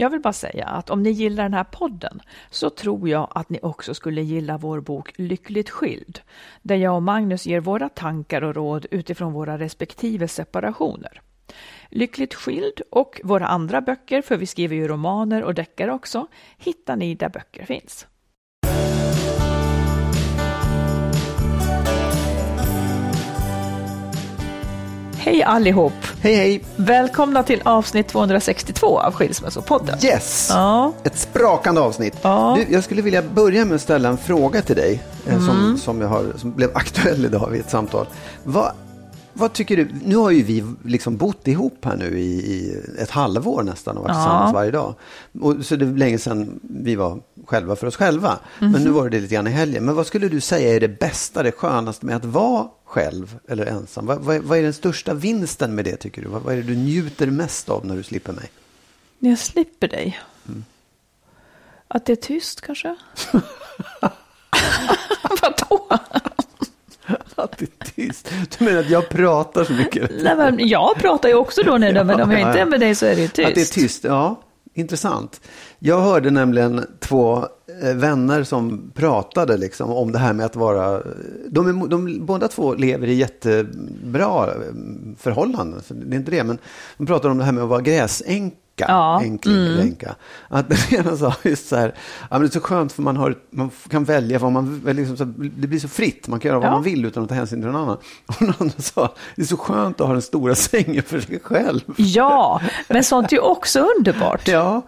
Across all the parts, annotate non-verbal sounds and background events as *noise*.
Jag vill bara säga att om ni gillar den här podden så tror jag att ni också skulle gilla vår bok Lyckligt skild, där jag och Magnus ger våra tankar och råd utifrån våra respektive separationer. Lyckligt skild och våra andra böcker, för vi skriver ju romaner och deckare också, hittar ni där böcker finns. Hej allihop! Hej hej! Välkomna till avsnitt 262 av Skilsmässopodden. Yes! Ja. Ett sprakande avsnitt. Ja. Du, jag skulle vilja börja med att ställa en fråga till dig eh, Mm. som, som, jag har, som blev *laughs* aktuell idag vid ett samtal. Vad, vad tycker du? Nu har ju vi liksom bott ihop här nu i, i ett halvår nästan och varit Ja. tillsammans varje dag. Och, så det är länge sedan vi var själva för oss själva. Men Mhm. nu var det lite grann i helgen. Men vad skulle du säga är det bästa, det skönaste med att vara själv eller ensam? Vad, vad, vad är den största vinsten med det tycker du? Vad, vad är det du njuter mest av när du slipper mig? När jag slipper dig. Mm. Att det är tyst kanske? *laughs* Vadå? Är tyst. Du menar att jag pratar så mycket? Nej, men jag pratar ju också då, när, men om jag inte är med dig så är det ju tyst. Att det är tyst, ja. Intressant. Jag hörde nämligen två eh, vänner som pratade liksom om det här med att vara... De, är, de båda två lever i jättebra eh, förhållanden, det är inte det. Men de pratade om det här med att vara gräsänka. Ja, Enkling eller änka. Att den ena sa just så här, ja, men det är så skönt för man, har, man kan välja vad man liksom, så, Det blir så fritt, man kan göra vad Ja. man vill utan att ta hänsyn till någon annan. Och den andra sa, det är så skönt att ha den stora sängen för sig själv. Ja, men sånt är ju också underbart. Ja,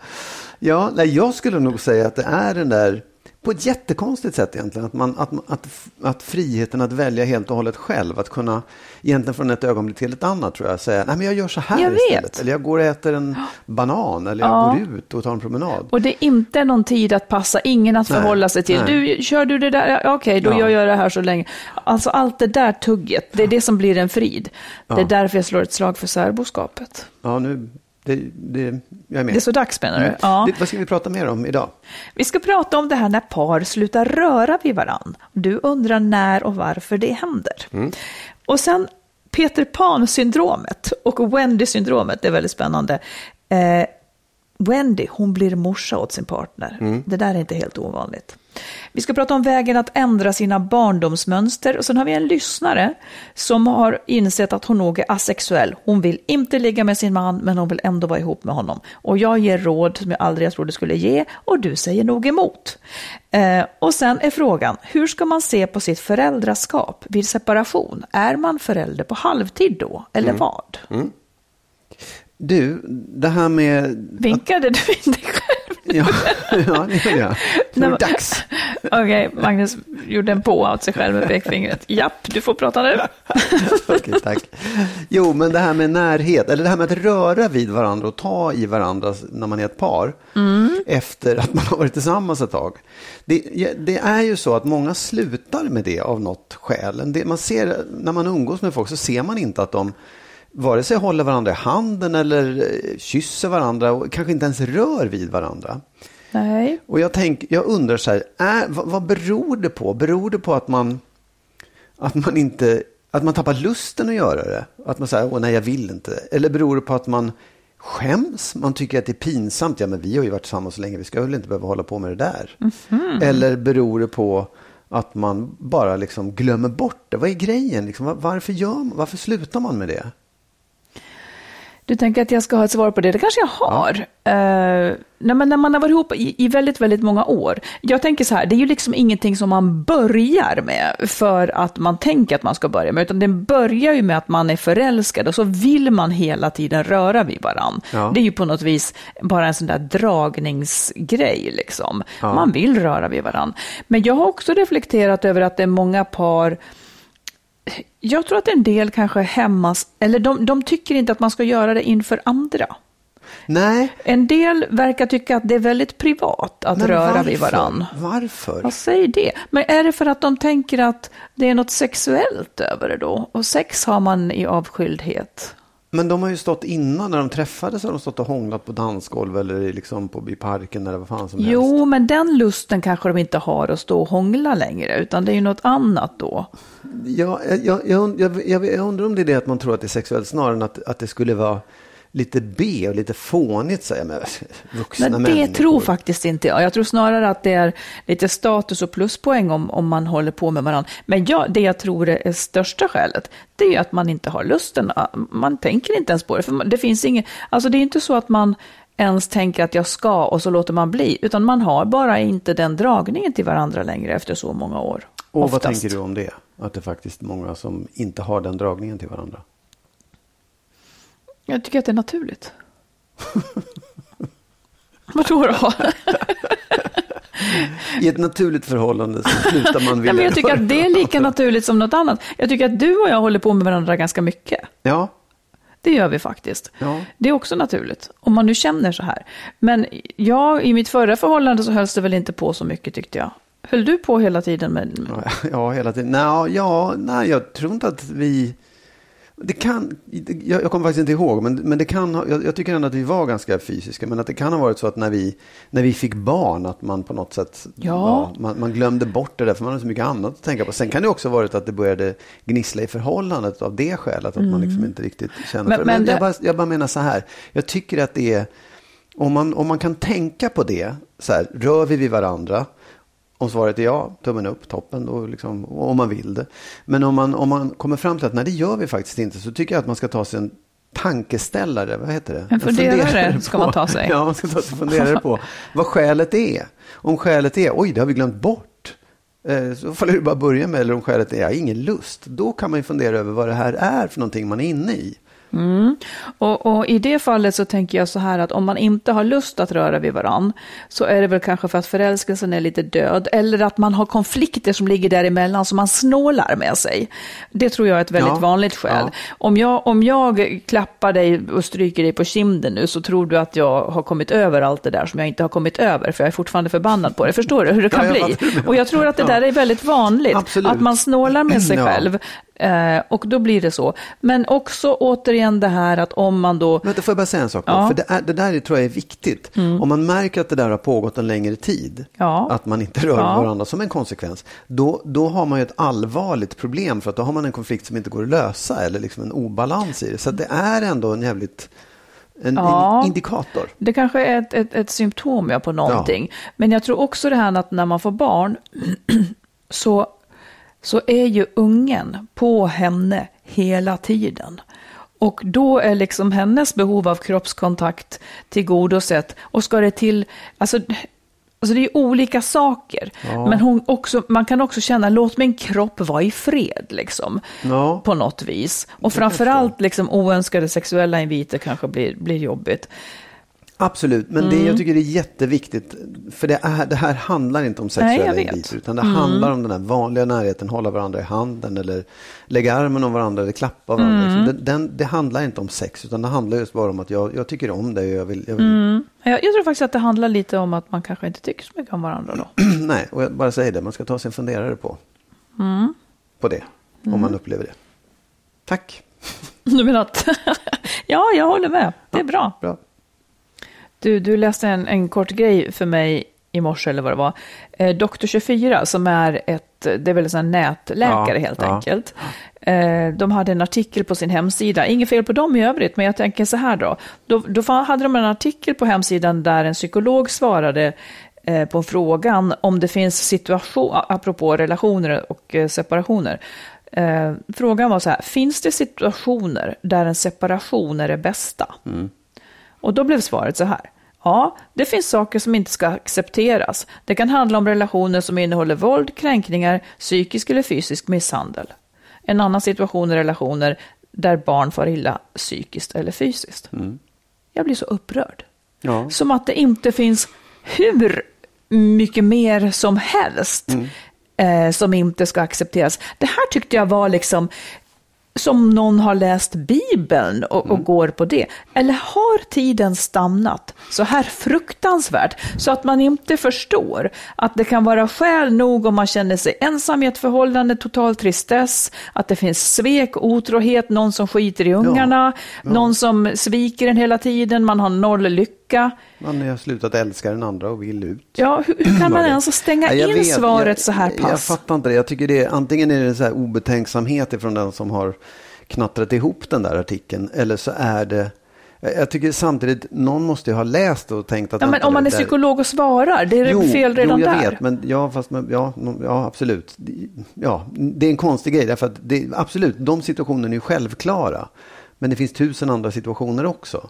ja nej, jag skulle nog säga att det är den där, på ett jättekonstigt sätt egentligen, att, man, att, att, att friheten att välja helt och hållet själv, att kunna egentligen från ett ögonblick till ett annat tror jag säga, nej men jag gör så här Jag istället. vet. Eller jag går och äter en banan, eller jag Ja. går ut och tar en promenad. Och det är inte någon tid att passa, ingen att Nej, förhålla sig till. nej. Du, kör du det där? Ja, Okej, då Ja. gör jag det här så länge. Alltså allt det där tugget, det är det som blir en frid. Det är Ja. därför jag slår ett slag för särboskapet. Ja, nu, det, det, jag är med. Det är så dags menar du? Mm. Ja. Du, vad ska vi prata mer om idag? Vi ska prata om det här när par slutar röra vid varann. Du undrar när och varför det händer. Mm. Och sen Peter Pan-syndromet och Wendy-syndromet, det är väldigt spännande. Eh, Wendy, hon blir morsa åt sin partner. Mm. Det där är inte helt ovanligt. Vi ska prata om vägen att ändra sina barndomsmönster och sen har vi en lyssnare som har insett att hon nog är asexuell. Hon vill inte ligga med sin man men hon vill ändå vara ihop med honom. Och jag ger råd som jag aldrig trodde skulle ge och du säger nog emot. Eh, och sen är frågan, hur ska man se på sitt föräldraskap vid separation? Är man förälder på halvtid då eller vad? Du, det här med... Vinkade du in dig själv? Ja, ja det gör jag. *laughs* Nu är det dags. *laughs* Okej, Magnus gjorde en på åt sig själv med pekfingret. Japp, du får prata nu. *laughs* Okej, tack. Jo, men det här med närhet, eller det här med att röra vid varandra och ta i varandra när man är ett par, efter att man har varit tillsammans ett tag. Det, det är ju så att många slutar med det av något skäl. Del- Man ser, när man umgås med folk så ser man inte att de vare sig håller varandra i handen eller eh, kysser varandra och kanske inte ens rör vid varandra. Nej. Och jag, tänk, jag undrar så här, är, vad, vad beror det på? Beror det på att man, att man inte, att man tappar lusten att göra det? Att man säger, åh nej jag vill inte. Eller beror det på att man skäms? Man tycker att det är pinsamt. Ja men vi har ju varit tillsammans så länge, vi ska väl inte behöva hålla på med det där. Eller beror det på att man bara liksom glömmer bort det? Vad är grejen? Liksom, var- varför, gör man, varför slutar man med det? Du tänker att jag ska ha ett svar på det? Det kanske jag har. Uh, nej, men när man har varit ihop i, i, väldigt, väldigt många år. Jag tänker så här, det är ju liksom ingenting som man börjar med för att man tänker att man ska börja med, utan det börjar ju med att man är förälskad och så vill man hela tiden röra vid varann. Ja. Det är ju på något vis bara en sån där dragningsgrej liksom. Ja. Man vill röra vid varann. Men jag har också reflekterat över att det är många par jag tror att en del kanske hämmas, eller de, de tycker inte att man ska göra det inför andra. Nej. En del verkar tycka att det är väldigt privat att Men röra varför? vid varann. Varför? Jag säger det. Men är det för att de tänker att det är något sexuellt över det då? Och sex har man i avskildhet. Men de har ju stått innan, när de träffades har de stått och hånglat på dansgolv eller liksom på, i parken eller vad fan som jo, helst. Jo, men den lusten kanske de inte har att stå och hångla längre, utan det är ju något annat då. Ja, jag, jag, jag, jag, undrar om det är det att man tror att det är sexuellt snarare än att, att det skulle vara lite B och lite fånigt säga med *laughs* vuxna Men det människor. tror faktiskt inte jag. Jag tror snarare att det är lite status och pluspoäng om, om man håller på med varandra. Men ja, det jag tror är största skälet, det är att man inte har lusten. Man tänker inte ens på det. För det finns inget, alltså det är inte så att man ens tänker att jag ska och så låter man bli, utan man har bara inte den dragningen till varandra längre efter så många år. Och oftast. vad tänker du om det? Att det är faktiskt många som inte har den dragningen till varandra? Jag tycker att det är naturligt. *laughs* Vadå då? I ett naturligt förhållande så slutar man *laughs* vilja. Ja, jag tycker att det är lika naturligt som något annat. Jag tycker att du och jag håller på med varandra ganska mycket. Ja. Det gör vi faktiskt. Ja. Det är också naturligt, om man nu känner så här. Men jag, i mitt förra förhållande så hölls det väl inte på så mycket tyckte jag. Höll du på hela tiden med? Ja, hela tiden. Nej, ja, nej, jag tror inte att vi det kan, jag, jag kommer faktiskt inte ihåg, men, men det kan jag, jag, tycker ändå att vi var ganska fysiska. Men att det kan ha varit så att när vi, när vi fick barn, att man på något sätt ja. ja man, man, glömde bort det där, för man hade så mycket annat att tänka på. Sen kan det också ha varit att det började gnissla i förhållandet av det skälet, att mm. man liksom inte riktigt känner men, för det. Men, jag, bara, jag bara menar så här, jag tycker att det är, om man, om man kan tänka på det, så här, rör vi vid varandra, om svaret är ja, tummen upp, toppen, då liksom, om man vill det. Men om man, om man kommer fram till att nej, det gör vi faktiskt inte, så tycker jag att man ska ta sig en tankeställare, vad heter det? En funderare, en funderare ska man ta sig. *laughs* Ja, man ska ta sig funderare på vad skälet är. Om skälet är, oj, det har vi glömt bort. Eh, så får du bara börja med, eller om skälet är, jag har ingen lust. Då kan man ju fundera över vad det här är för någonting man är inne i. Mm. Och, och, i det fallet så tänker jag så här att om man inte har lust att röra vid varann så är det väl kanske för att förälskelsen är lite död eller att man har konflikter som ligger däremellan som man snålar med sig. Det tror jag är ett väldigt ja. vanligt skäl. Ja. Om, jag, om jag klappar dig och stryker dig på kinden nu så tror du att jag har kommit över allt det där som jag inte har kommit över för jag är fortfarande förbannad på det. Förstår du hur det kan ja, bli? Och jag tror att det där är väldigt vanligt. Absolut. Att man snålar med sig själv. Eh, och då blir det så. Men också återigen det här att om man då... Vänta, får jag bara säga en sak? Ja. För det, är, det där tror jag är viktigt. Mm. Om man märker att det där har pågått en längre tid, ja. att man inte rör ja. varandra som en konsekvens, då, då har man ju ett allvarligt problem för att då har man en konflikt som inte går att lösa eller liksom en obalans i det. Så det är ändå en jävligt en, ja, indikator. Det kanske är ett, ett, ett symptom ja, på någonting. Ja. Men jag tror också det här att när man får barn *clears throat* så så är ju ungen på henne hela tiden. Och då är liksom hennes behov av kroppskontakt tillgodosett. Och ska det till, alltså, alltså det är olika saker. Ja. Men hon också, man kan också känna, låt min kropp vara i fred liksom. Ja. På något vis. Och framförallt liksom oönskade sexuella inviter kanske blir, blir jobbigt. Absolut, men mm. det jag tycker är jätteviktigt, för det, är, det här handlar inte om sexuella inviter, utan det mm. handlar om den här vanliga närheten, hålla varandra i handen eller lägga armen om varandra eller klappa varandra. Mm. Det, den, det, handlar inte om sex, utan det handlar just bara om att jag, jag tycker om dig och jag vill... Jag, vill... Mm. Jag, jag, tror faktiskt att det handlar lite om att man kanske inte tycker så mycket om varandra då. *clears throat* Nej, och jag bara säger det, man ska ta sig en funderare på, mm. på det, om man upplever det. Tack! *laughs* Du menar att, *laughs* ja, jag håller med, det är bra. bra. Du, du läste en, en kort grej för mig i morse eller vad det var. Eh, Doktor 24 som är ett, det är väl en nätläkare ja, helt ja. enkelt. Eh, de hade en artikel på sin hemsida, inget fel på dem i övrigt, men jag tänker så här då. Då, då hade de en artikel på hemsidan där en psykolog svarade eh, på frågan om det finns situation, apropå relationer och eh, separationer, Eh, frågan var så här, finns det situationer där en separation är det bästa? Och då blev svaret så här. Ja, det finns saker som inte ska accepteras. Det kan handla om relationer som innehåller våld, kränkningar, psykisk eller fysisk misshandel. En annan situation är relationer där barn far illa psykiskt eller fysiskt. Jag blir så upprörd. Ja. Som att det inte finns hur mycket mer som helst eh, som inte ska accepteras. Det här tyckte jag var liksom som någon har läst Bibeln och, och går på det. Eller har tiden stannat så här fruktansvärt så att man inte förstår att det kan vara skäl nog om man känner sig ensam i ett förhållande, total tristess, att det finns svek, otrohet, någon som skiter i ungarna, någon som sviker en hela tiden, man har noll lycka. Man har slutat älska den andra och vill ut. Ja, hur, hur kan man ens stänga jag in vet. svaret jag, så här Jag pass? fattar inte det. Jag tycker det är, antingen är det så här obetänksamhet ifrån den som har knattrat ihop den där artikeln. Eller så är det, jag jag tycker samtidigt, någon måste ju ha läst och tänkt att... Ja, men om man är där- psykolog och svarar, det är Jo, fel redan jo, jag där. vet, men ja, fast, ja, ja, absolut. Ja, det är en konstig grej, därför att det, absolut, de situationerna är ju självklara. Men det finns tusen andra situationer också.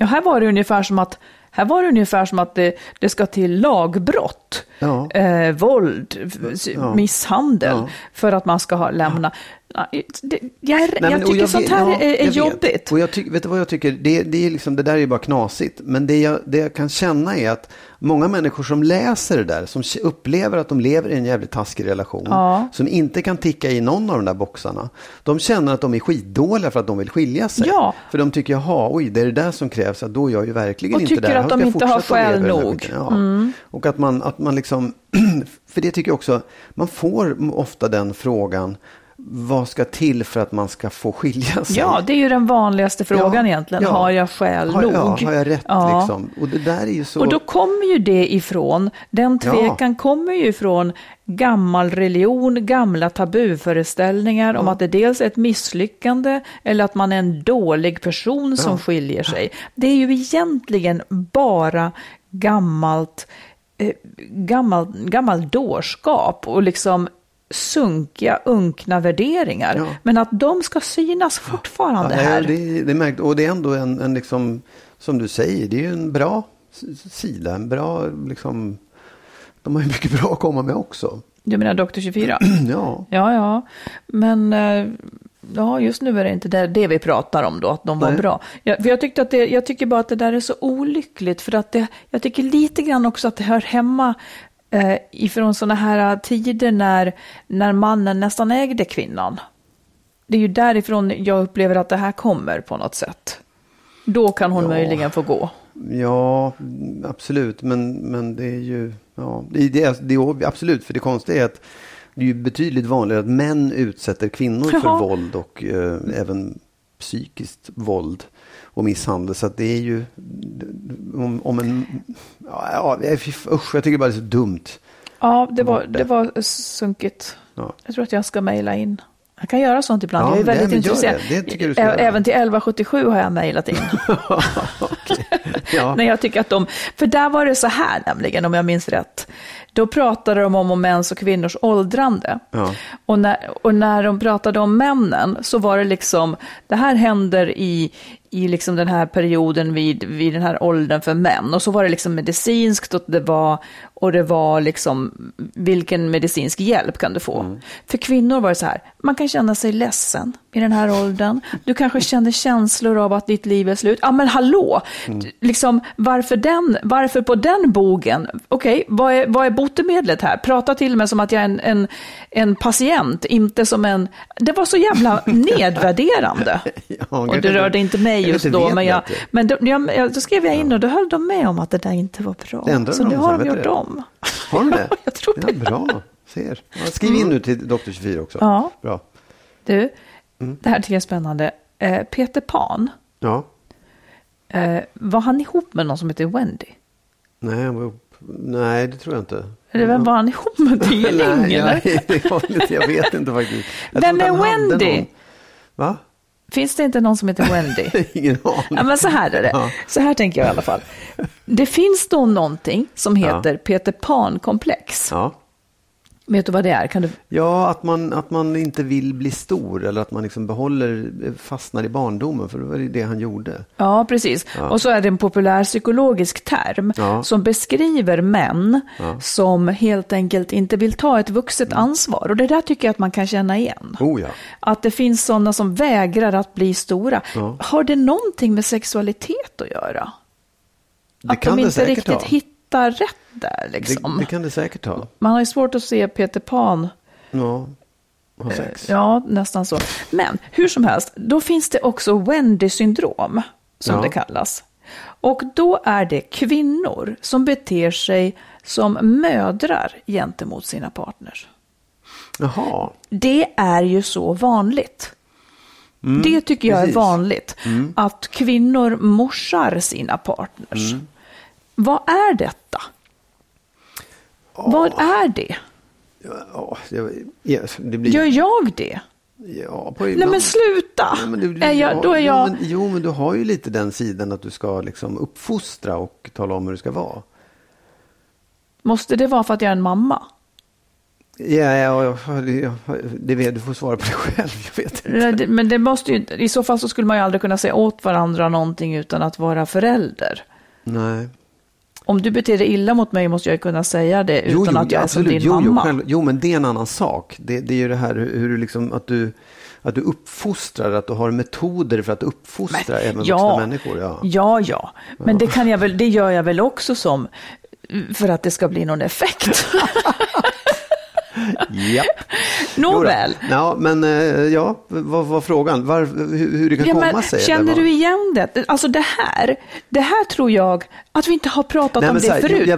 Ja, här var det ungefär som att, här var det ungefär som att det, det ska till lagbrott, Ja. eh, våld, Ja. misshandel Ja. för att man ska ha lämna. Ja, det, jag Nej, jag men- och tycker vet- sånt här ja, är, är jag vet. jobbigt. Och jag tycker, vet du vad jag tycker? Det, det, är liksom, det där är ju bara knasigt. Men det jag, det jag kan känna är att många människor som läser det där, som upplever att de lever i en jävligt taskig relation, Ja. som inte kan ticka i någon av de där boxarna, de känner att de är skitdåliga för att de vill skilja sig. Ja. För de tycker, jaha, oj, det är det där som krävs, då är jag ju verkligen Och inte tycker där. att Jag de ska inte har skäl nog. Mm. Ja. Och att man, att man liksom, *clears throat* för det tycker jag också, man får ofta den frågan, vad ska till för att man ska få skilja sig? Ja, det är ju den vanligaste frågan Ja, egentligen. ja. Har jag skäl har, nog? Ja, har jag rätt Ja. liksom? Och det där är ju så... Och då kommer ju det ifrån, den tvekan kommer ju ifrån gammal religion, gamla tabuföreställningar om att det dels är ett misslyckande eller att man är en dålig person som skiljer sig. Det är ju egentligen bara gammalt, eh, gammal, gammal dårskap och liksom sunkiga, unkna värderingar. Ja. Men att de ska synas fortfarande ja, här. Det, det är märkt, och det är ändå en, en liksom, som du säger, det är ju en bra sida, en bra liksom, de har ju mycket bra att komma med också. Du menar Dr. 24? *clears throat* Ja, Ja, ja. Men eh, ja, just nu är det inte det, det vi pratar om då, att de var Nej. bra. Jag, för jag, tyckte att det, jag tycker bara att det där är så olyckligt, för att det, jag tycker lite grann också att det hör hemma eh, ifrån sådana här tider när, när mannen nästan ägde kvinnan. Det är ju därifrån jag upplever att det här kommer på något sätt. Då kan hon Ja. möjligen få gå. ja absolut, men, men det är ju, ja, det, det, det är absolut, för det konstiga är att det är ju betydligt vanligare att män utsätter kvinnor för Jaha. våld och eh, även psykiskt våld och misshandel. Så att det är ju om, om en... Ja, usch, jag tycker bara det är så dumt. Ja, det var, det var sunkigt. Ja. Jag tror att jag ska mejla in. Jag kan göra sånt ibland. Ja, jag är väldigt intresserad. Även till 1177 har jag mejlat in. *laughs* Ja. När jag tycker att de, för där var det så här nämligen, om jag minns rätt. Då pratade de om, om mäns och kvinnors åldrande. Ja. Och, när, och när de pratade om männen så var det liksom, det här händer i, i liksom den här perioden vid, vid den här åldern för män. Och så var det liksom medicinskt och det var, och det var liksom, vilken medicinsk hjälp kan du få? Mm. För kvinnor var det så här, man kan känna sig ledsen i den här åldern. Du kanske känner känslor av att ditt liv är slut. Ja men hallå, Mm. liksom, varför, den, varför på den bogen? Okej, vad, är, vad är botemedlet här? Prata till mig som att jag är en, en, en patient, inte som en... Det var så jävla *laughs* nedvärderande. Ja, och det rörde inte mig just då, men, jag, men då, jag, då skrev jag in och då höll de med om att det där inte var bra. Så de det har de gjort det? Om. Har de det? *laughs* jag tror ja, det. Bra, ser. Ja, skriv in nu till Dr. 24 också. Ja. Bra. Du, Mm. det här tycker jag är spännande. Eh, Peter Pan, Ja. eh, var han ihop med någon som heter Wendy? Nej, jag var Nej, det tror jag inte. Eller vem var han ihop med? Tidning? *laughs* Nej, eller? jag, det var lite- jag vet inte faktiskt. Jag Vem är Wendy? Va? Finns det inte någon som heter Wendy? *laughs* Ingen aning. Ja, men så här är det. Ja. Så här tänker jag i alla fall. Det finns då någonting som Ja. heter Peter Pan-komplex. Ja. Vet du vad det är? Kan du... Ja, att man, att man inte vill bli stor eller att man liksom behåller, fastnar i barndomen, för det var det han gjorde. Ja, precis. Och så är det en populär psykologisk term Ja. som beskriver män som helt enkelt inte vill ta ett vuxet ansvar. Och det där tycker jag att man kan känna igen. Oh ja. Att det finns sådana som vägrar att bli stora. Har det någonting med sexualitet att göra? Det att kan de det inte säkert riktigt ha. hittar rätt där liksom. Det, det kan det säkert ha. Man har ju svårt att se Peter Pan Ja, ha sex. Ja, nästan så. Men hur som helst, då finns det också Wendy-syndrom, som Ja. det kallas. Och då är det kvinnor som beter sig som mödrar gentemot sina partners. Jaha. Det är ju så vanligt. det tycker jag Mm, precis. är vanligt. Att kvinnor morsar sina partners. Mm. Vad är detta? Vad är det? Ja, det, ja, det blir... Gör jag det? Ja, på Nej ibland. men sluta! Ja, men du, är jag, då är jo, jag... men, jo, men du har ju lite den sidan att du ska liksom uppfostra och tala om hur det ska vara. Måste det vara för att jag är en mamma? Ja, ja, ja det, vet, du får svara på det själv. Jag vet inte. Det- Men det måste ju, i så fall så skulle man ju aldrig kunna säga åt varandra någonting utan att vara förälder. Nej. Om du beter dig illa mot mig måste jag kunna säga det utan att jag är som din jo, mamma. Jo, själv, jo, men det är en annan sak. Det, det är ju det här hur, du liksom, att du, att du uppfostrar, att du har metoder för att uppfostra även vuxna människor. Ja. ja, ja. Men det, kan jag väl, det gör jag väl också som för att det ska bli någon effekt. *laughs* ja. *laughs* Nåväl. Ja, men eh, ja, vad var frågan? Var, hur, hur det kan Ja, komma men sig? känner du igen det? Alltså det här, det här tror jag att vi inte har pratat Nej, om det här, förut. Det,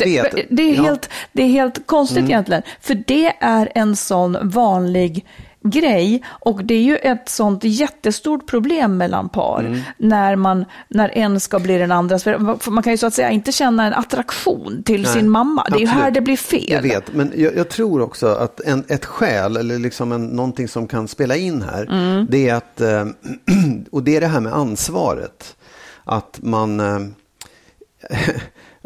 det, är Ja. Mm. helt, det är helt konstigt egentligen. För det är en sån vanlig grej och det är ju ett sånt jättestort problem mellan par Mm. när, man, när en ska bli den andras. För man kan ju så att säga inte känna en attraktion till Nej, sin mamma. Det är ju absolut. här det blir fel. Jag vet, men jag, jag tror också att en, ett skäl, eller liksom en, någonting som kan spela in här, Mm. det är att, eh, *clears throat* och det är det här med ansvaret. Att man eh, *laughs*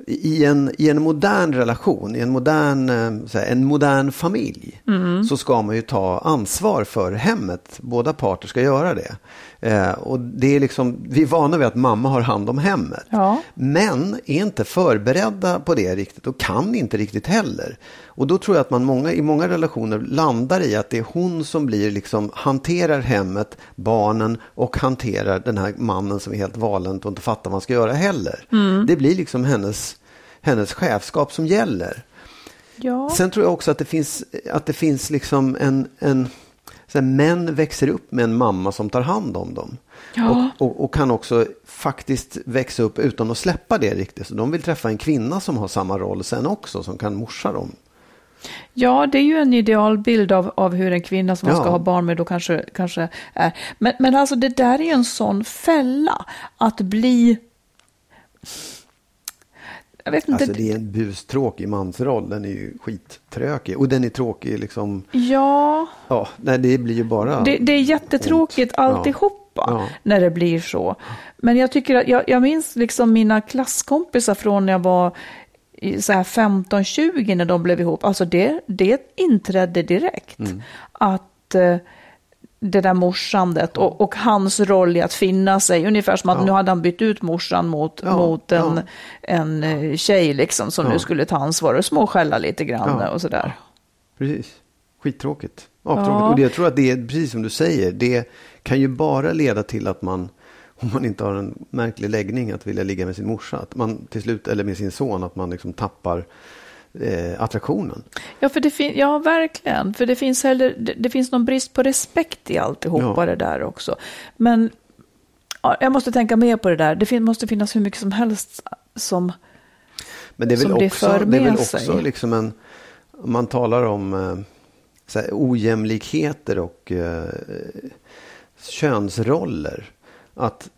i en, i en modern relation, i en modern, eh, här, en modern familj, Mm. så ska man ju ta ansvar för hemmet. Båda parter ska göra det. Eh, och det är liksom, vi är vana vid att mamma har hand om hemmet. Ja. Men är inte förberedda på det riktigt och kan inte riktigt heller. Och då tror jag att man många, i många relationer landar i att det är hon som blir liksom, hanterar hemmet, barnen och hanterar den här mannen som är helt valent och inte fattar vad man ska göra heller. Det blir liksom hennes, hennes chefskap som gäller. Ja. Sen tror jag också att det finns, att det finns liksom en, en så män växer upp med en mamma som tar hand om dem. Ja. Och, och, och kan också faktiskt växa upp utan att släppa det riktigt. Så de vill träffa en kvinna som har samma roll sen också, som kan morsa dem. Ja, det är ju en idealbild av, av hur en kvinna som man Ja. ska ha barn med då kanske, kanske är. Men, men alltså det där är ju en sån fälla att bli... Jag vet inte. Alltså det är en bustråkig mansroll, den är ju skittråkig. Och den är tråkig liksom, Ja, ja, nej det blir ju bara... det, det är jättetråkigt ont. alltihopa Ja. när det blir så. Men jag tycker att, jag, jag minns liksom mina klasskompisar från när jag var i så här 15-20 när de blev ihop. Alltså det, det inträdde direkt. Mm. Att eh, det där morsandet och, och hans roll i att finna sig. Ungefär som att Ja. nu hade han bytt ut morsan mot, Ja, mot en, ja. en eh, tjej liksom som nu skulle ta ansvar och småskälla lite grann och sådär. Precis. Skittråkigt. Aptråkigt. Ja. Och det, jag tror att det är precis som du säger. Det kan ju bara leda till att man, om man inte har en märklig läggning att vilja ligga med sin morsa, att man till slut, eller med sin son, att man liksom tappar eh, attraktionen. Ja, för det fin- ja, verkligen. För det finns, heller, det, det finns någon brist på respekt i alltihopa Ja. det där också. Men ja, jag måste tänka mer på det där. Det fin- måste finnas hur mycket som helst som... Men det är väl det också, för det är väl också sig. liksom en, man talar om eh, så här, ojämlikheter och eh, könsroller. Att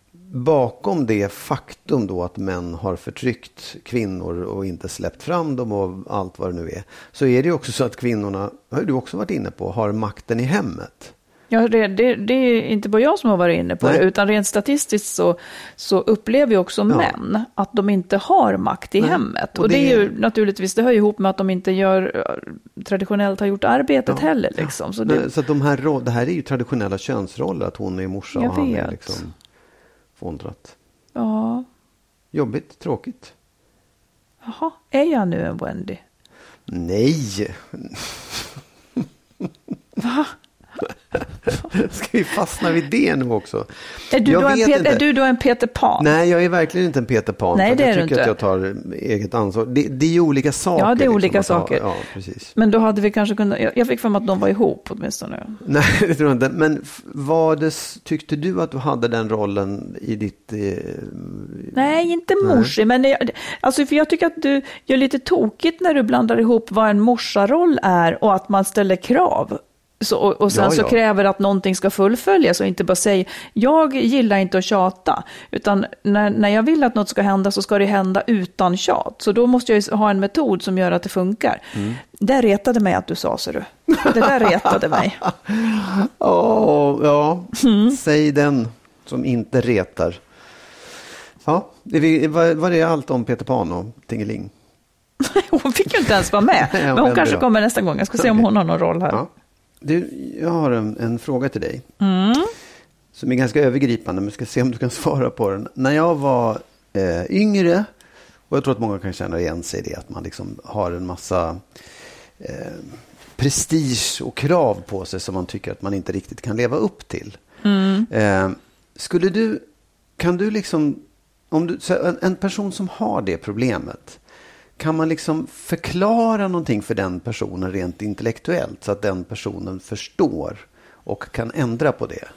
bakom det faktum då att män har förtryckt kvinnor och inte släppt fram dem och allt vad det nu är. Så är det ju också så att kvinnorna, har du också varit inne på, har makten i hemmet. Ja, det, det, det är inte bara jag som har varit inne på Nej. det, utan rent statistiskt så, så upplever ju också män att de inte har makt i Nej. hemmet. Och Och, det, det- är ju naturligtvis, det hör ju ihop med att de inte gör, eh, traditionellt har gjort arbetet Ja. heller. Liksom. Så det, Nej, så de här, det här är ju traditionella könsroller, att hon är morsa Jag och han är vet. liksom fåntrat. ja, Jobbigt, tråkigt. jaha, är jag nu en Wendy? Nej! Va? *laughs* Ska vi fastna vid det nu också? Är du, Jag då en, vet Pet- inte. är du då en Peter Pan? Nej, jag är verkligen inte en Peter Pan. Nej, det är jag tycker att jag tar eget ansvar. Det, det är olika saker. Ja, det är olika att ha- saker. Ja, precis. Men då hade vi kanske kunnat, jag- jag fick för mig att de var ihop åtminstone. *laughs* Nej, det tror jag inte. Men var det, tyckte du att du hade den rollen i ditt... Eh, Nej, inte morsi, men jag, alltså för jag tycker att du gör lite tokigt när du blandar ihop vad en morsaroll är och att man ställer krav. Så, och, och sen Ja, så ja. kräver att någonting ska fullföljas och inte bara säga jag gillar inte att tjata. Utan när, när jag vill att något ska hända så ska det hända utan tjat. Så då måste jag ha en metod som gör att det funkar. Mm. Det retade mig att du sa, ser du. Det där retade mig. *laughs* Åh, ja. Mm. Säg den som inte retar. Ja, är vi, var, var det allt om Peter Pan och Tingeling? *laughs* Hon fick ju inte ens vara med. *laughs* Men hon kanske kommer nästa gång. Jag ska se om hon har någon roll här. Ja. Du, jag har en, en fråga till dig. Mm. Som är ganska övergripande, men ska se om du kan *laughs* svara på den. När jag var eh, yngre, och jag tror att många kan känna igen sig i det, att man liksom har en massa eh, prestige och krav på sig som man tycker att man inte riktigt kan leva upp till. Eh, skulle du, kan du liksom, om du, en, en person som har det problemet, kan man liksom förklara någonting för den personen rent intellektuellt så att den personen förstår och kan ändra på det?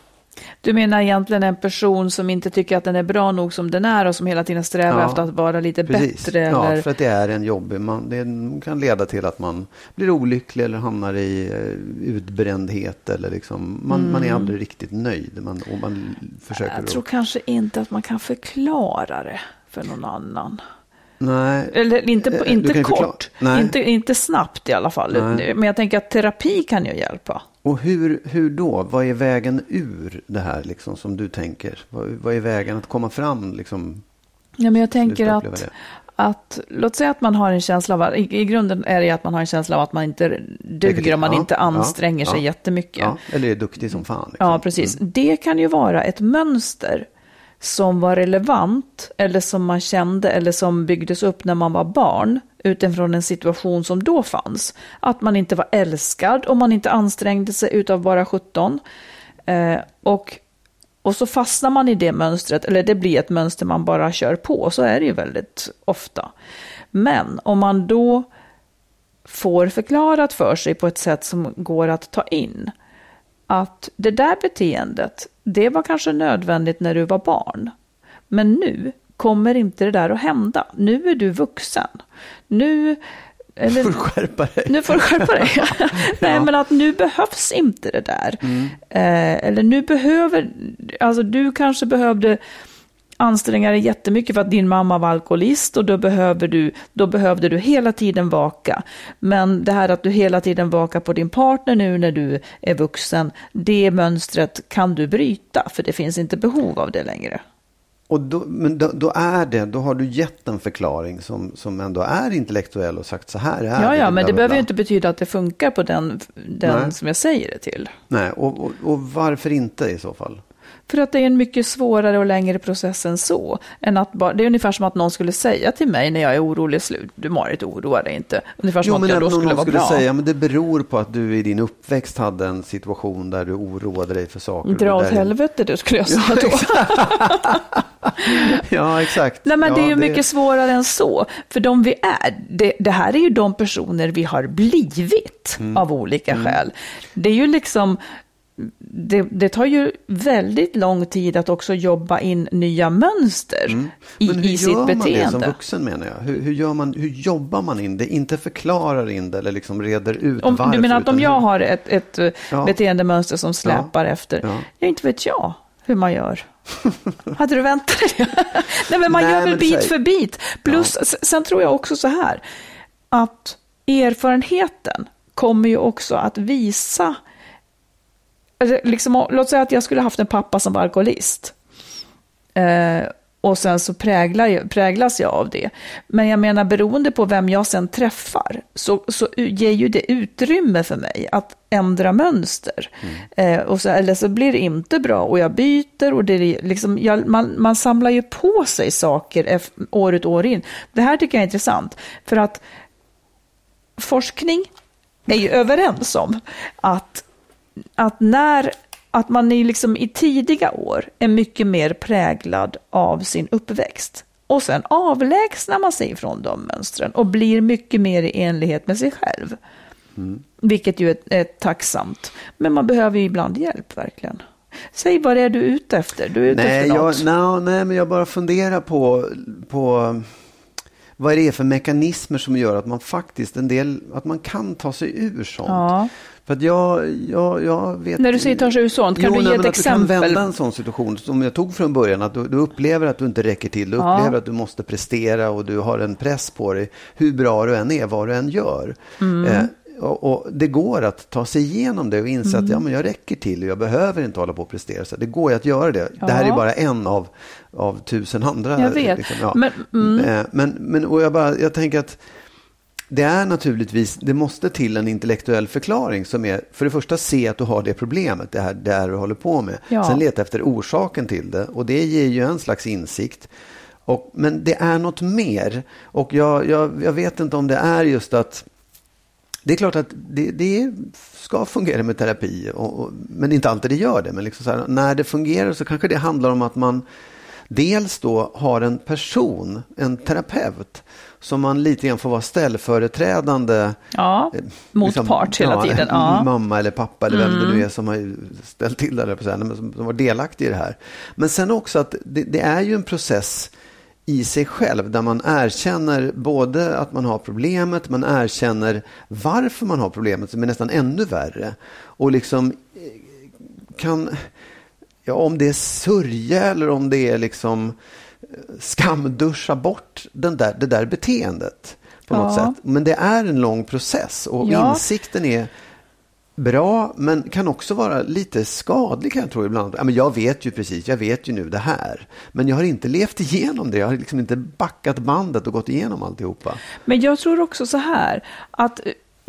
Du menar egentligen en person som inte tycker att den är bra nog som den är och som hela tiden strävar Ja, efter att vara lite Precis. bättre? Ja, eller... för att det är en jobbig, man, det kan leda till att man blir olycklig eller hamnar i eh, utbrändhet eller liksom, man, man är aldrig riktigt nöjd. Man, och man försöker Mm. Jag tror att, kanske inte att man kan förklara det för någon annan. Nej, Eller inte, på, Eh, inte kort, inte, inte snabbt i alla fall. Nej. Men jag tänker att terapi kan ju hjälpa. och hur, hur då? Vad är vägen ur det här liksom som du tänker? Vad, vad är vägen att komma fram liksom? Ja, men jag tänker att, att, låt säga att man har en känsla av, i, i grunden är det att man har en känsla av att man inte duger om man Ja, inte ja, anstränger sig ja. jättemycket. Ja, eller är duktig som fan. Liksom. Ja, precis. Det kan ju vara ett mönster som var relevant eller som man kände eller som byggdes upp när man var barn utifrån en situation som då fanns. Att man inte var älskad om man inte ansträngde sig utav bara 17. Eh, och, och så fastnar man i det mönstret, eller det blir ett mönster man bara kör på. Så är det ju väldigt ofta. Men om man då får förklarat för sig på ett sätt som går att ta in att det där beteendet, det var kanske nödvändigt när du var barn. Men nu kommer inte det där att hända. Nu är du vuxen. Nu... Eller, Får du skärpa dig. nu får du skärpa dig. *laughs* *laughs* Nej, men att nu behövs inte det där. Eh, eller nu behöver, alltså du kanske behövde anstränga dig jättemycket för att din mamma var alkoholist och då, behöver du, då behövde du hela tiden vaka. Men det här att du hela tiden vakar på din partner nu när du är vuxen, det mönstret kan du bryta för det finns inte behov av det längre. Och då, men då, då är det, då har du gett en förklaring som, som ändå är intellektuell och sagt så här är Ja, det. ja, men det bla, behöver ju inte betyda att det funkar på den, den Nej. som jag säger det till. Nej, och, och, och varför inte i så fall? För att det är en mycket svårare och längre process än så. Än att bara, det är ungefär som att någon skulle säga till mig när jag är orolig, slut, du Marit, oroa dig inte. Ungefär som Jo, att jag då skulle någon vara skulle bra. säga, men det beror på att du i din uppväxt hade en situation där du oroade dig för saker. Dra åt där- helvete du, skulle jag säga då. *laughs* Ja, exakt. Nej, men ja, det är ju mycket svårare än så. För de vi är, det, det här är ju de personer vi har blivit Mm. av olika skäl. Det är ju liksom, det, det tar ju väldigt lång tid att också jobba in nya mönster i, Mm. Men hur i gör sitt man det som beteende. vuxen menar jag? Hur, hur, gör man, hur jobbar man in det? Inte förklarar in det eller liksom reder ut Om, varför. du menar att om jag hur- har ett, ett eh, Ja. beteendemönster som släpar efter, Ja. ja, inte vet jag hur man gör. Hade du väntat dig? *laughs* Nej, men man Nej, gör väl men bit för bit. Plus, s- sen tror jag också så här, att erfarenheten kommer ju också att visa liksom, låt säga att jag skulle haft en pappa som var alkoholist. Eh, och sen så präglar, präglas jag av det. Men jag menar beroende på vem jag sen träffar så, så ger ju det utrymme för mig att ändra mönster. Mm. Eh, och så, eller så blir det inte bra och jag byter och det liksom, jag, man, man samlar ju på sig saker år ut år in. Det här tycker jag är intressant för att forskning är ju överens om att, att när att man i, liksom, i tidiga år är mycket mer präglad av sin uppväxt. Och sen avlägsnar man sig från de mönstren och blir mycket mer i enlighet med sig själv. Mm. Vilket ju är, är tacksamt. Men man behöver ju ibland hjälp verkligen. Säg vad det är du är ute efter. Du är ute nej, efter något. Jag, no, nej, men jag bara funderar på, på vad det är för mekanismer som gör att man faktiskt en del, att man kan ta sig ur sånt. Ja. För att jag, jag, jag vet... När du säger ta sig ur sånt, kan jo, du ge ett exempel? Du kan vända en sån situation som jag tog från början, att du, du upplever att du inte räcker till, du ja. upplever att du måste prestera och du har en press på dig, hur bra du än är, vad du än gör. Mm. Eh, och, och, det går att ta sig igenom det och inse mm. att ja, men jag räcker till och jag behöver inte hålla på och prestera. Så det går ju att göra det. Ja. Det här är bara en av, av tusen andra. Jag vet. Liksom, ja. men, mm. Eh, men, men, och jag, bara, jag tänker att det är naturligtvis, det måste till en intellektuell förklaring som är, för det första se att du har det problemet, det här, det här du håller på med. Ja. Sen leta efter orsaken till det och det ger ju en slags insikt. Och, men det är något mer och jag, jag, jag vet inte om det är just att det är klart att det, det ska fungera med terapi, och, och, men inte alltid det gör det. Men liksom här, när det fungerar så kanske det handlar om att man dels då har en person, en terapeut, som man lite grann får vara ställföreträdande. Ja, eh, motpart liksom, hela tiden. Ja. Mamma eller pappa eller vem mm. det nu mm. är som har ställt till det, på säga, som, som var delaktig i det här. Men sen också att det, det är ju en process i sig själv där man erkänner både att man har problemet, man erkänner varför man har problemet som är nästan ännu värre. Och liksom eh, kan, ja om det är sörja eller om det är liksom skamduscha bort den där, det där beteendet på något ja. sätt. Men det är en lång process och ja. insikten är bra, men kan också vara lite skadlig kan jag tro ibland. Ja, men jag vet ju precis, jag vet ju nu det här. Men jag har inte levt igenom det, jag har liksom inte backat bandet och gått igenom alltihopa. Men jag tror också så här, att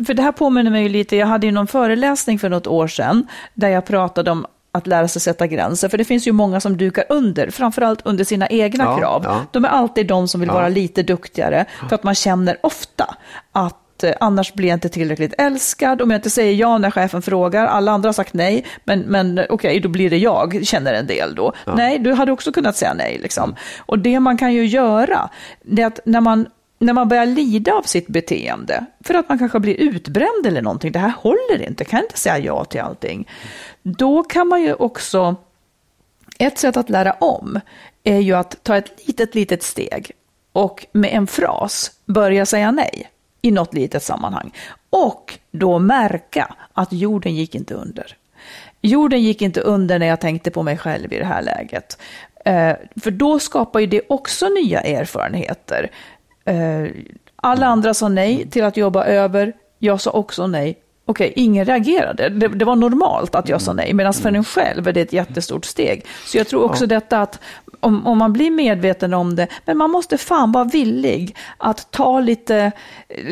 för det här påminner mig lite, jag hade ju någon föreläsning för något år sedan, där jag pratade om att lära sig sätta gränser. För det finns ju många som dukar under, framförallt under sina egna ja, krav. Ja. De är alltid de som vill ja. vara lite duktigare, för att man känner ofta att Eh, annars blir jag inte tillräckligt älskad. Om jag inte säger ja när chefen frågar, alla andra har sagt nej, men, men okej, okay, då blir det jag, känner en del då. Ja. Nej, du hade också kunnat säga nej. Liksom. Och det man kan ju göra, det är att när man när man börjar lida av sitt beteende, för att man kanske blir utbränd eller någonting, det här håller inte, kan inte säga ja till allting. Då kan man ju också, ett sätt att lära om är ju att ta ett litet, litet steg och med en fras börja säga nej i något litet sammanhang. Och då märka att jorden gick inte under. Jorden gick inte under när jag tänkte på mig själv i det här läget. Eh, för då skapar ju det också nya erfarenheter. Eh, alla andra sa nej till att jobba över, jag sa också nej okej, ingen reagerade. Det, det, var normalt att jag sa nej, medan för en själv är det ett jättestort steg. Så jag tror också ja. detta att om, om, man blir medveten om det, men man måste fan vara villig att ta lite,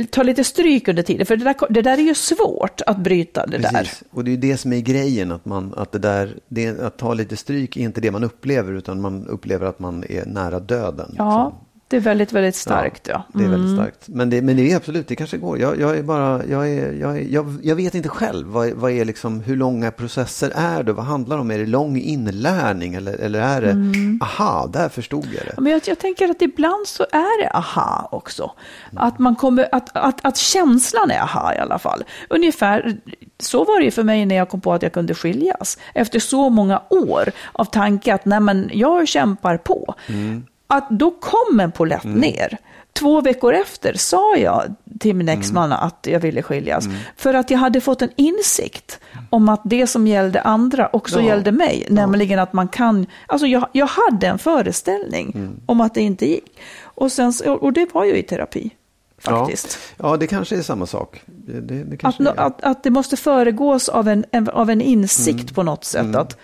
ta lite stryk under tiden, för det där, det där är ju svårt att bryta det Precis. där. Och det är ju det som är grejen, att, man, att, det där, det, att ta lite stryk är inte det man upplever, utan man upplever att man är nära döden. Ja. Liksom. Det är väldigt, väldigt starkt. Ja, ja. det är väldigt mm. starkt. Men det, men det är absolut, det kanske går. Jag, jag är bara, jag, är, jag, är, jag, jag, vet inte själv vad, vad är liksom, hur långa processer är det? Vad handlar det om? Är det lång inlärning eller, eller är det, mm. aha, där förstod jag det. Men jag, jag tänker att ibland så är det aha också. Mm. Att, man kommer, att, att, att känslan är aha i alla fall. Ungefär så var det ju för mig när jag kom på att jag kunde skiljas. Efter så många år av tanke att nej men jag kämpar på. Mm att då kom en polett mm. ner. Två veckor efter sa jag till min mm. exman mm. att jag ville skiljas. Mm. För att jag hade fått en insikt om att det som gällde andra också ja. gällde mig. Ja. Nämligen att man kan, alltså jag, jag hade en föreställning mm. om att det inte gick. Och, sen, och det var ju i terapi. faktiskt. Ja, ja det kanske är samma sak. Det, det, det Att, att, att det måste föregås av en, en, av en insikt Mm. på något sätt. Att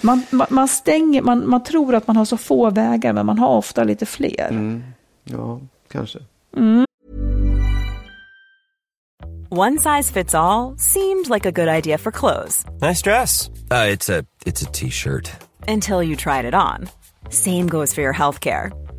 man, man, man stänger, man, man tror att man har så få vägar, men man har ofta lite fler. Mm. Ja, kanske. One size fits all seemed like a good idea for clothes Nice dress. Uh, it's a it's a t-shirt. until you tried it on. Same goes for your healthcare.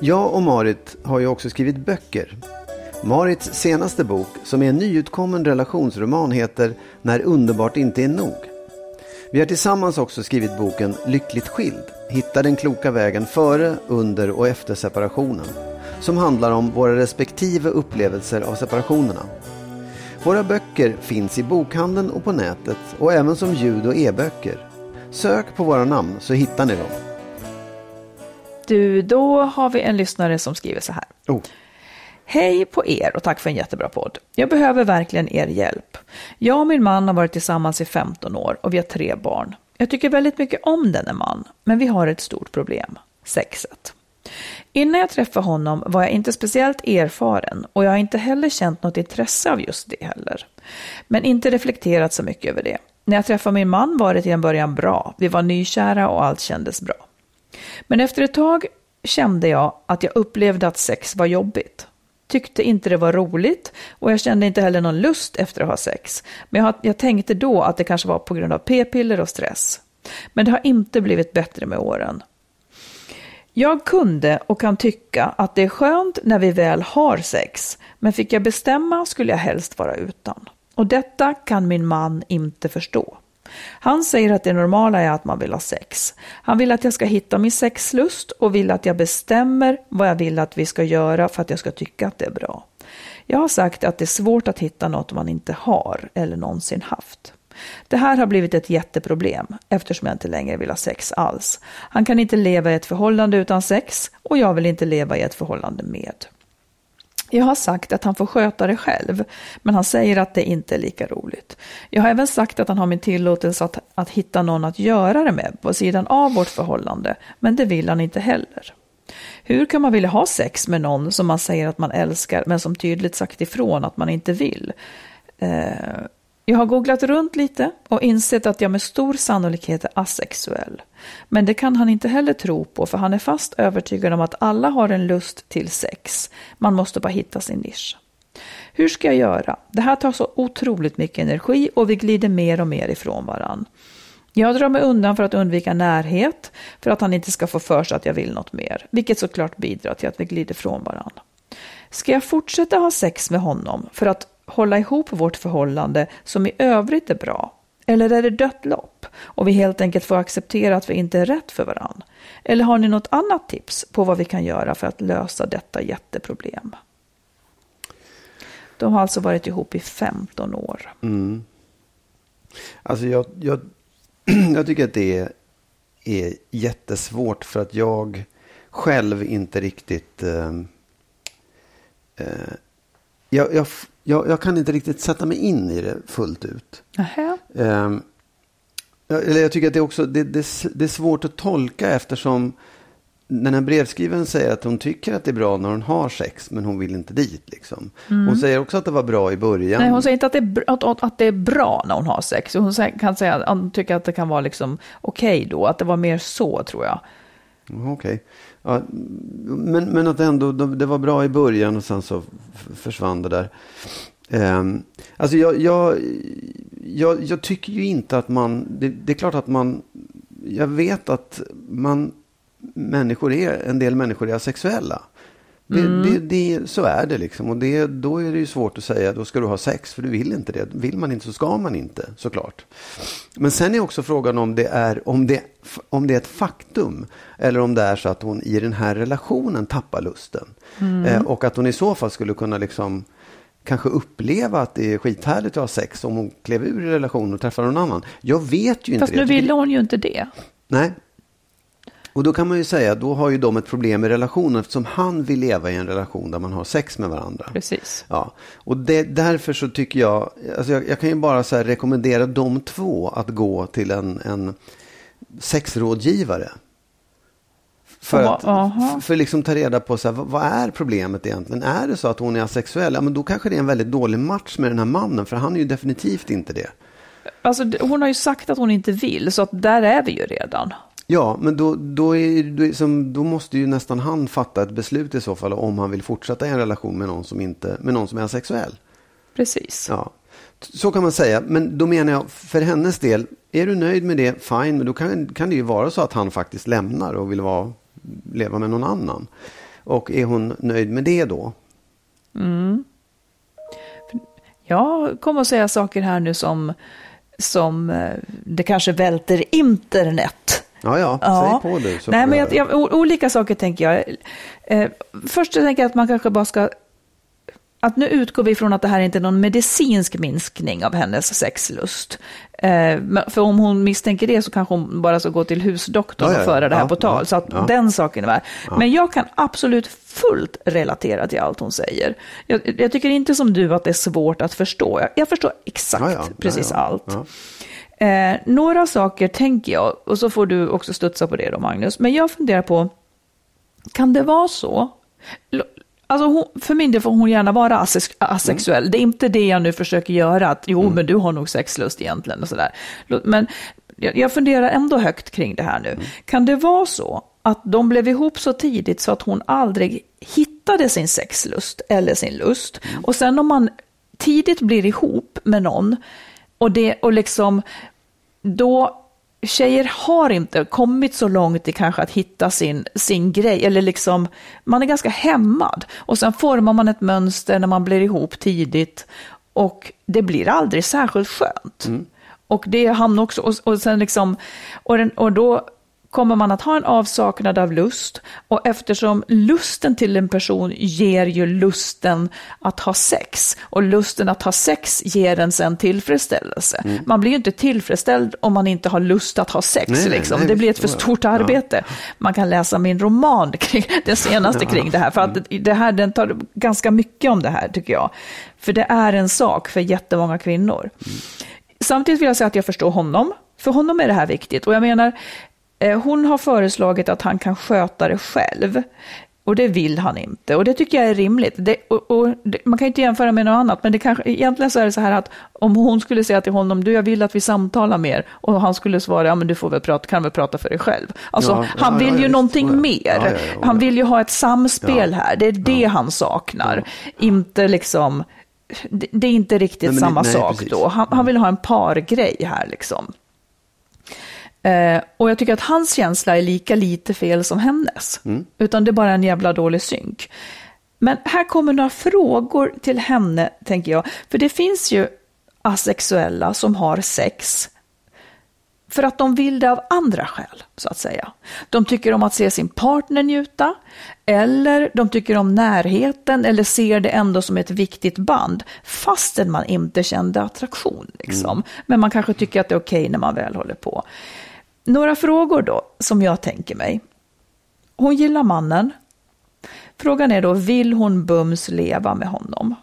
Jag och Marit har ju också skrivit böcker. Marits senaste bok, som är en nyutkommen relationsroman, heter När underbart inte är nog. Vi har tillsammans också skrivit boken Lyckligt skild. Hitta den kloka vägen före, under och efter separationen. Som handlar om våra respektive upplevelser av separationerna. Våra böcker finns i bokhandeln och på nätet och även som ljud och e-böcker. Sök på våra namn så hittar ni dem. Du, då har vi en lyssnare som skriver så här. Oh. Hej på er och tack för en jättebra podd. Jag behöver verkligen er hjälp. Jag och min man har varit tillsammans i 15 år och vi har tre barn. Jag tycker väldigt mycket om denne man, men vi har ett stort problem. Sexet. Innan jag träffade honom var jag inte speciellt erfaren och jag har inte heller känt något intresse av just det heller. Men inte reflekterat så mycket över det. När jag träffade min man var det till en början bra. Vi var nykära och allt kändes bra. Men efter ett tag kände jag att jag upplevde att sex var jobbigt. Tyckte inte det var roligt och jag kände inte heller någon lust efter att ha sex. Men jag, jag tänkte då att det kanske var på grund av p-piller och stress. Men det har inte blivit bättre med åren. Jag kunde och kan tycka att det är skönt när vi väl har sex, men fick jag bestämma skulle jag helst vara utan. Och detta kan min man inte förstå. Han säger att det normala är att man vill ha sex. Han vill att jag ska hitta min sexlust och vill att jag bestämmer vad jag vill att vi ska göra för att jag ska tycka att det är bra. Jag har sagt att det är svårt att hitta något man inte har eller någonsin haft. Det här har blivit ett jätteproblem eftersom jag inte längre vill ha sex alls. Han kan inte leva i ett förhållande utan sex och jag vill inte leva i ett förhållande med. Jag har sagt att han får sköta det själv, men han säger att det inte är lika roligt. Jag har även sagt att han har min tillåtelse att, att hitta någon att göra det med på sidan av vårt förhållande, men det vill han inte heller. Hur kan man vilja ha sex med någon som man säger att man älskar, men som tydligt sagt ifrån att man inte vill? Eh, jag har googlat runt lite och insett att jag med stor sannolikhet är asexuell. Men det kan han inte heller tro på för han är fast övertygad om att alla har en lust till sex. Man måste bara hitta sin nisch. Hur ska jag göra? Det här tar så otroligt mycket energi och vi glider mer och mer ifrån varann. Jag drar mig undan för att undvika närhet, för att han inte ska få för sig att jag vill något mer, vilket såklart bidrar till att vi glider från varandra. Ska jag fortsätta ha sex med honom för att hålla ihop vårt förhållande som i övrigt är bra? Eller är det dött lopp och vi helt enkelt får acceptera att vi inte är rätt för varann? Eller har ni något annat tips på vad vi kan göra för att lösa detta jätteproblem? De har alltså varit ihop i 15 år. Mm. Alltså jag, jag, *clears throat* jag tycker att det är, är jättesvårt för att jag själv inte riktigt... Eh, eh, jag, jag, jag, jag kan inte riktigt sätta mig in i det fullt ut. Nähä. Eh, Ja, Eller jag tycker att det är, också, det, det, det är svårt att tolka eftersom den här brevskrivaren säger att hon tycker att det är bra när hon har sex, men hon vill inte dit. Liksom. Hon säger också att det var bra i början. Nej, hon säger inte att det, är, att, att det är bra när hon har sex. Hon kan säga att hon tycker att det kan vara liksom okej då. Att det var mer så, tror jag. Ja, Okej. Ja, men, men att ändå, det var bra i början och sen så försvann det där. Um, alltså jag, jag, jag, jag tycker ju inte att man, det, det är klart att man, jag vet att man, människor är, en del människor är asexuella. Det, det, det, så är det liksom. Och det, då är det ju svårt att säga, då ska du ha sex, för du vill inte det. Vill man inte så ska man inte, såklart. Men sen är också frågan om det är, om det, om det är ett faktum. Eller om det är så att hon i den här relationen tappar lusten. Eh, och att hon i så fall skulle kunna liksom kanske uppleva att det är skithärligt att ha sex om hon klev ur relationen och träffade någon annan. Jag vet ju inte Fast nu ville hon ju inte det. Nej. Och då kan man ju säga, då har ju de ett problem i relationen eftersom han vill leva i en relation där man har sex med varandra. Precis. Ja, och det, därför så tycker jag, alltså jag, jag kan ju bara så rekommendera de två att gå till en, en sexrådgivare. För att aha. för, liksom ta reda på så här, vad, vad är problemet egentligen? Är det så att hon är asexuell? Ja, men då kanske det är en väldigt dålig match med den här mannen, för han är ju definitivt inte det. Alltså, hon har ju sagt att hon inte vill, så att där är vi ju redan. Ja, men då, då, är, då, som, då måste ju nästan han fatta ett beslut i så fall om han vill fortsätta i en relation med någon som, inte, med någon som är asexuell. Precis. Ja, så kan man säga. Men då menar jag, för hennes del, är du nöjd med det, fine, men då kan, kan det ju vara så att han faktiskt lämnar och vill vara, leva med någon annan. Och är hon nöjd med det då? Jag kommer att säga saker här nu som, som eh, det kanske välter internet. Ja, ja, säg på du. Nej, men jag jag, olika saker tänker jag. Eh, först tänker jag att man kanske bara ska... Att nu utgår vi från att det här inte är någon medicinsk minskning av hennes sexlust. Eh, för om hon misstänker det så kanske hon bara ska gå till husdoktorn Ja, ja, och ja. föra det här Ja, på tal. ja, så att ja. den saken är värd. Men jag kan absolut fullt relatera till allt hon säger. Jag, jag tycker inte som du att det är svårt att förstå. Jag, jag förstår exakt Ja, ja, precis ja, ja. allt. Eh, några saker tänker jag, och så får du också studsa på det då Magnus, men jag funderar på, kan det vara så? Alltså hon, för min del får hon gärna vara asex, asexuell. Det är inte det jag nu försöker göra, att jo men du har nog sexlust egentligen och sådär. Men jag, jag funderar ändå högt kring det här nu. Kan det vara så att de blev ihop så tidigt så att hon aldrig hittade sin sexlust eller sin lust? Och sen om man tidigt blir ihop med någon och, det, och liksom då tjejer har inte kommit så långt i kanske att hitta sin, sin grej, eller liksom, man är ganska hämmad. Och sen formar man ett mönster när man blir ihop tidigt och det blir aldrig särskilt skönt. Och det hamnar också, och, och sen liksom, och, den, och då kommer man att ha en avsaknad av lust och eftersom lusten till en person ger ju lusten att ha sex och lusten att ha sex ger en sen tillfredsställelse. Man blir ju inte tillfredsställd om man inte har lust att ha sex. Nej, liksom. nej, det blir ett för stort Ja. arbete. Man kan läsa min roman, *laughs* kring, den senaste kring det här, för att det här, den tar ganska mycket om det här tycker jag. För det är en sak för jättemånga kvinnor. Samtidigt vill jag säga att jag förstår honom. För honom är det här viktigt. Och jag menar, hon har föreslagit att han kan sköta det själv. Och det vill han inte. Och det tycker jag är rimligt. Det, och, och, det, man kan ju inte jämföra med något annat. Men det kanske, egentligen så är det så här att om hon skulle säga till honom, du jag vill att vi samtalar mer. Och han skulle svara, ja men du får väl prata, kan väl prata för dig själv. Alltså Ja, han ja, vill ja, ju någonting ja. mer. Han vill ju ha ett samspel här. Det är det han saknar. Inte liksom, det, det är inte riktigt Nej, det- samma nej, sak precis. då. Han, han vill ha en pargrej här liksom. Eh, och jag tycker att hans känsla är lika lite fel som hennes. Utan det är bara en jävla dålig synk. Men här kommer några frågor till henne, tänker jag. För det finns ju asexuella som har sex för att de vill det av andra skäl, så att säga. De tycker om att se sin partner njuta, eller de tycker om närheten, eller ser det ändå som ett viktigt band, fastän man inte kände attraktion. Liksom. Men man kanske tycker att det är okej när man väl håller på. Några frågor då, som jag tänker mig. Hon gillar mannen. Frågan är då, vill hon bums leva med honom?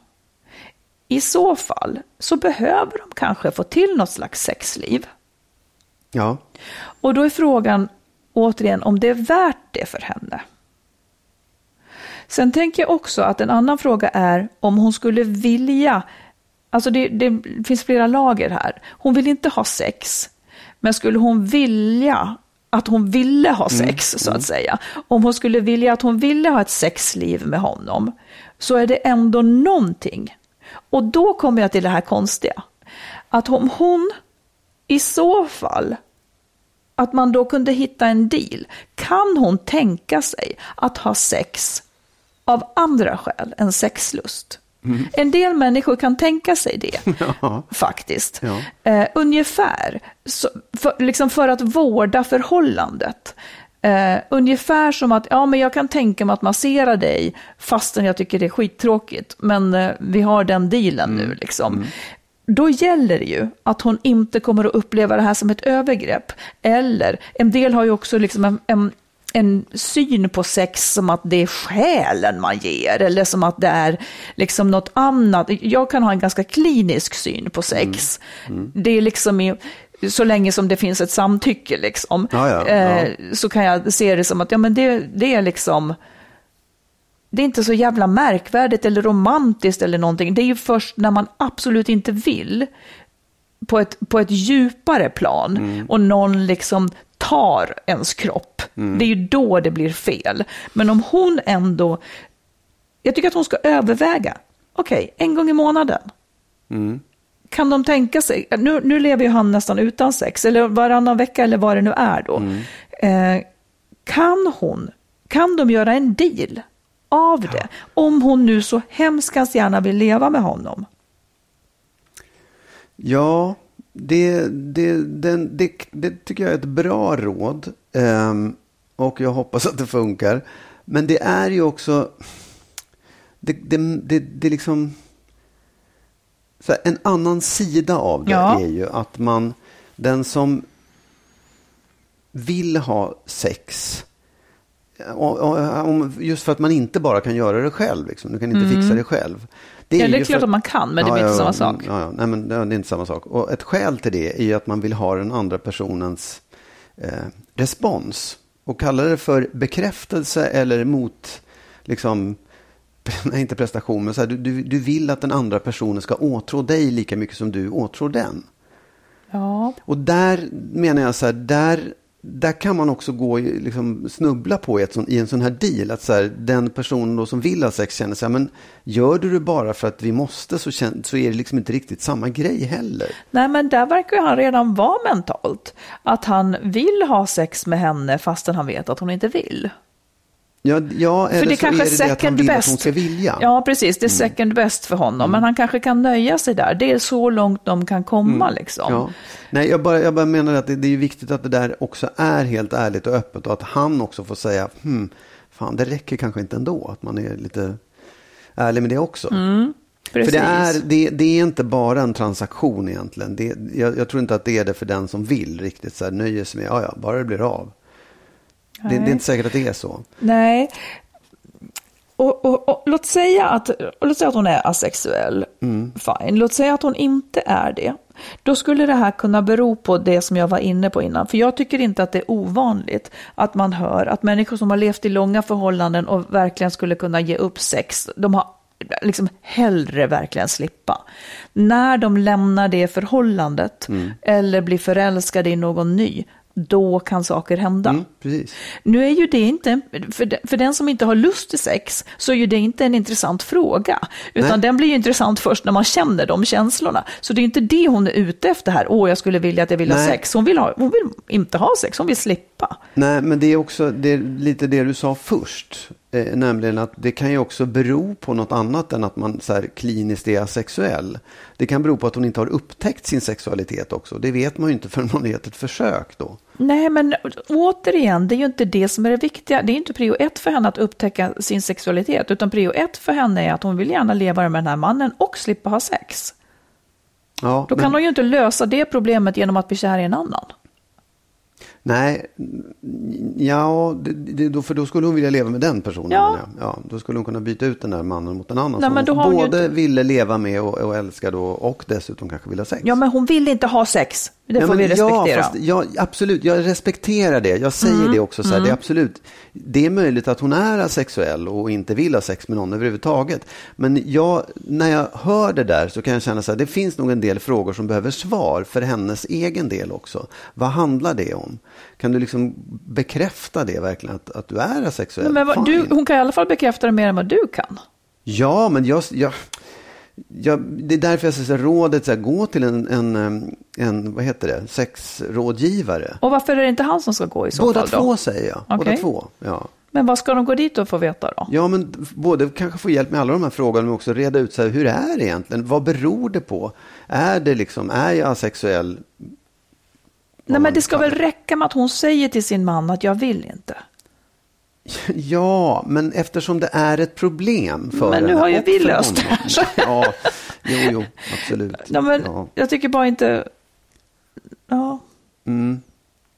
I så fall så behöver de kanske få till något slags sexliv. Ja. Och då är frågan återigen om det är värt det för henne. Sen tänker jag också att en annan fråga är om hon skulle vilja, alltså det, det finns flera lager här. Hon vill inte ha sex, men skulle hon vilja att hon ville ha sex, så att säga. Om hon skulle vilja att hon ville ha ett sexliv med honom, så är det ändå någonting. Och då kommer jag till det här konstiga. Att om hon i så fall, att man då kunde hitta en deal. Kan hon tänka sig att ha sex av andra skäl än sexlust? En del människor kan tänka sig det, *laughs* Ja. faktiskt. Ja. Eh, ungefär, så, för, liksom för att vårda förhållandet. Eh, ungefär som att, ja men jag kan tänka mig att massera dig fastän jag tycker det är skittråkigt. Men eh, vi har den dealen nu liksom. Då gäller det ju att hon inte kommer att uppleva det här som ett övergrepp. Eller, en del har ju också liksom en, en, en syn på sex som att det är själen man ger. Eller som att det är liksom något annat. Jag kan ha en ganska klinisk syn på sex. Det är liksom i, så länge som det finns ett samtycke liksom. Ja, ja, eh, ja. så kan jag se det som att ja, men det, det är liksom det är inte så jävla märkvärdigt eller romantiskt eller någonting. Det är ju först när man absolut inte vill på ett, på ett djupare plan Mm. och någon liksom tar ens kropp. Mm. Det är ju då det blir fel. Men om hon ändå, jag tycker att hon ska överväga, okej, en gång i månaden. Mm. Kan de tänka sig, nu, nu lever ju han nästan utan sex, eller varannan vecka eller vad det nu är då. Mm. Eh, kan hon, kan de göra en deal av det? Om hon nu så hemskt gärna vill leva med honom. Ja, det, det, den, det, det tycker jag är ett bra råd. Ehm, och jag hoppas att det funkar. Men det är ju också... Det, det, det, det är liksom... Här, en annan sida av det Ja. är ju att man... Den som vill ha sex om, just för att man inte bara kan göra det själv. Liksom. Du kan inte fixa det själv. Ja, det är klart för- att man kan, men det blir inte samma sak. Ja, ja, nej, men det är inte samma sak. Och ett skäl till det är ju att man vill ha den andra personens eh, respons. Och kalla det för bekräftelse eller mot, liksom, *laughs* nej, inte prestation, men så här, du, du, du vill att den andra personen ska åtrå dig lika mycket som du åtrår den. Ja, Och där menar jag så här, där, där kan man också gå liksom, snubbla på i, ett sån, i en sån här deal. Att så här, den personen då som vill ha sex känner så här, men gör du det bara för att vi måste så, kän, så är det liksom inte riktigt samma grej heller. nej men där verkar ju han redan vara mentalt. Att han vill ha sex med henne fastän han vet att hon inte vill. Ja, ja eller För det så kanske är det det att han vill best. att hon ska vilja. Mm. Ja, precis. Det är second best för honom. Men han kanske kan nöja sig där. Det är så långt de kan komma liksom. Ja. Nej, jag bara, jag bara menar att det, det är viktigt att det där också är helt ärligt och öppet och att han också får säga, hmm, fan det räcker kanske inte ändå, att man är lite ärlig med det också. Mm, Precis. För det är, det, det är inte bara en transaktion egentligen. Det, jag, jag tror inte att det är det för den som vill riktigt så här, nöjer sig med, ja ja, bara det blir av. Det, det är inte säkert att det är så. Nej. Och, och, och, låt, säga att, låt säga att hon är asexuell. Fine. Låt säga att hon inte är det. Då skulle det här kunna bero på det som jag var inne på innan. För jag tycker inte att det är ovanligt att man hör att människor som har levt i långa förhållanden och verkligen skulle kunna ge upp sex, de har liksom hellre verkligen slippa. När de lämnar det förhållandet eller blir förälskade i någon ny, då kan saker hända. Mm, precis. Nu är ju det inte, för för den som inte har lust till sex, så är ju det inte en intressant fråga. Utan Nej. den blir ju intressant först när man känner de känslorna. Så det är inte det hon är ute efter här. Åh, jag skulle vilja att jag vill ha Nej. sex. Hon vill, ha, hon vill inte ha sex, hon vill slippa. Nej, men det är också det är lite det du sa först. Eh, nämligen att det kan ju också bero på något annat än att man så här, kliniskt är asexuell. Det kan bero på att hon inte har upptäckt sin sexualitet också. Det vet man ju inte förrän man gett ett försök då. Nej, men återigen, det är ju inte det som är det viktiga. Det är inte prio ett för henne att upptäcka sin sexualitet, utan prio ett för henne är att hon vill gärna leva med den här mannen och slippa ha sex. Ja, Då men- kan hon ju inte lösa det problemet genom att bli kär i en annan. Nej, ja, det, det, då, för då skulle hon vilja leva med den personen. Ja. Ja, då skulle hon kunna byta ut den där mannen mot en annan Nej, som men då hon både inte- ville leva med och, och älska då och dessutom kanske vill ha sex. Ja, men hon vill inte ha sex. Det får men vi respektera. Ja, fast, ja, absolut, jag respekterar det. Jag säger Mm. det också. Så här, det, är absolut, det är möjligt att hon är asexuell och inte vill ha sex med någon överhuvudtaget. Men jag, när jag hör det där så kan jag känna så här, det finns nog en del frågor som behöver svar för hennes egen del också. Vad handlar det om? Kan du liksom bekräfta det verkligen, att, att du är asexuell? Men vad, du, hon kan i alla fall bekräfta det mer än vad du kan. Ja, men jag, jag, jag, det är därför jag säger så här, rådet, så här, gå till en, en, en, vad heter det, sexrådgivare. Och varför är det inte han som ska gå i så Båda fall då? två säger jag. Båda Okej. två. Ja. Men vad ska de gå dit och få veta då? ja, men både kanske få hjälp med alla de här frågorna, men också reda ut så här, hur är det egentligen? Vad beror det på? Är det liksom, är jag asexuell? Nej, men det ska väl räcka med att hon säger till sin man att jag vill inte. Ja, men eftersom det är ett problem för Men nu har ju vi löst det honom. *laughs* Ja, jo, jo, absolut. Nej, men ja. Jag tycker bara inte... Ja. Mm.